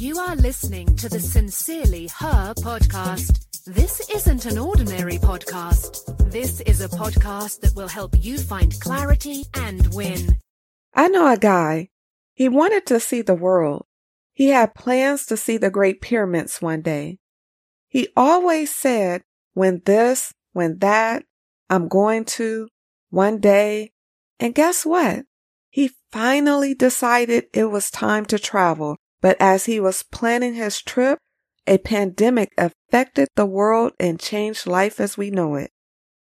You are listening to the Sincerely Her podcast. This isn't an ordinary podcast. This is a podcast that will help you find clarity and win. I know a guy. He wanted to see the world. He had plans to see the Great Pyramids one day. He always said, when this, when that, I'm going to, one day. And guess what? He finally decided it was time to travel. But as he was planning his trip, a pandemic affected the world and changed life as we know it.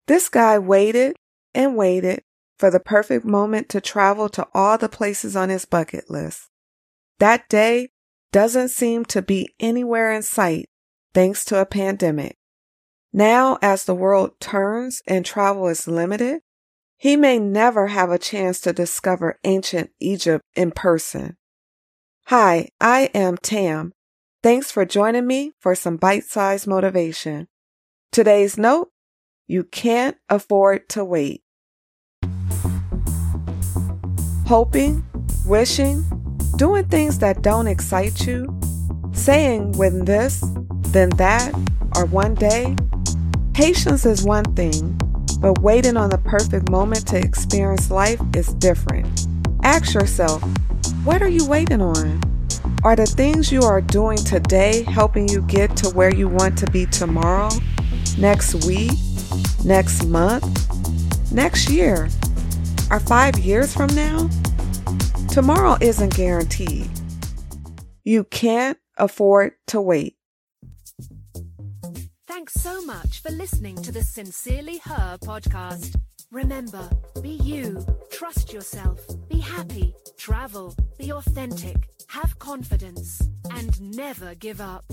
This guy waited and waited for the perfect moment to travel to all the places on his bucket list. That day doesn't seem to be anywhere in sight thanks to a pandemic. Now, as the world turns and travel is limited, he may never have a chance to discover ancient Egypt in person. Hi, I am Tam. Thanks for joining me for some bite-sized motivation. Today's note, you can't afford to wait. Hoping, wishing, doing things that don't excite you, saying when this, then that, or one day. Patience is one thing, but waiting on the perfect moment to experience life is different. Ask yourself, what are you waiting on? Are the things you are doing today helping you get to where you want to be tomorrow, next week, next month, next year, or five years from now? Tomorrow isn't guaranteed. You can't afford to wait. Thanks so much for listening to the Sincerely Her podcast. Remember, be you, trust yourself, be happy, travel, be authentic, have confidence, and never give up.